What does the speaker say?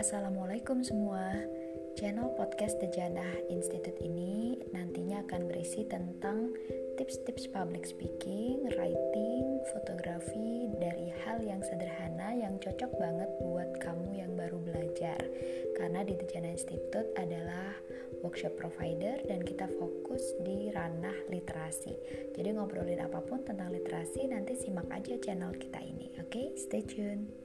Assalamualaikum semua. Channel podcast Tejanah Institute ini nantinya akan berisi tentang tips-tips public speaking, writing, fotografi dari hal yang sederhana yang cocok banget buat kamu yang baru belajar. Karena di Tejanah Institute adalah workshop provider dan kita fokus di ranah literasi. Jadi ngobrolin apa pun tentang literasi nanti simak aja channel kita ini. Oke, okay? stay tune.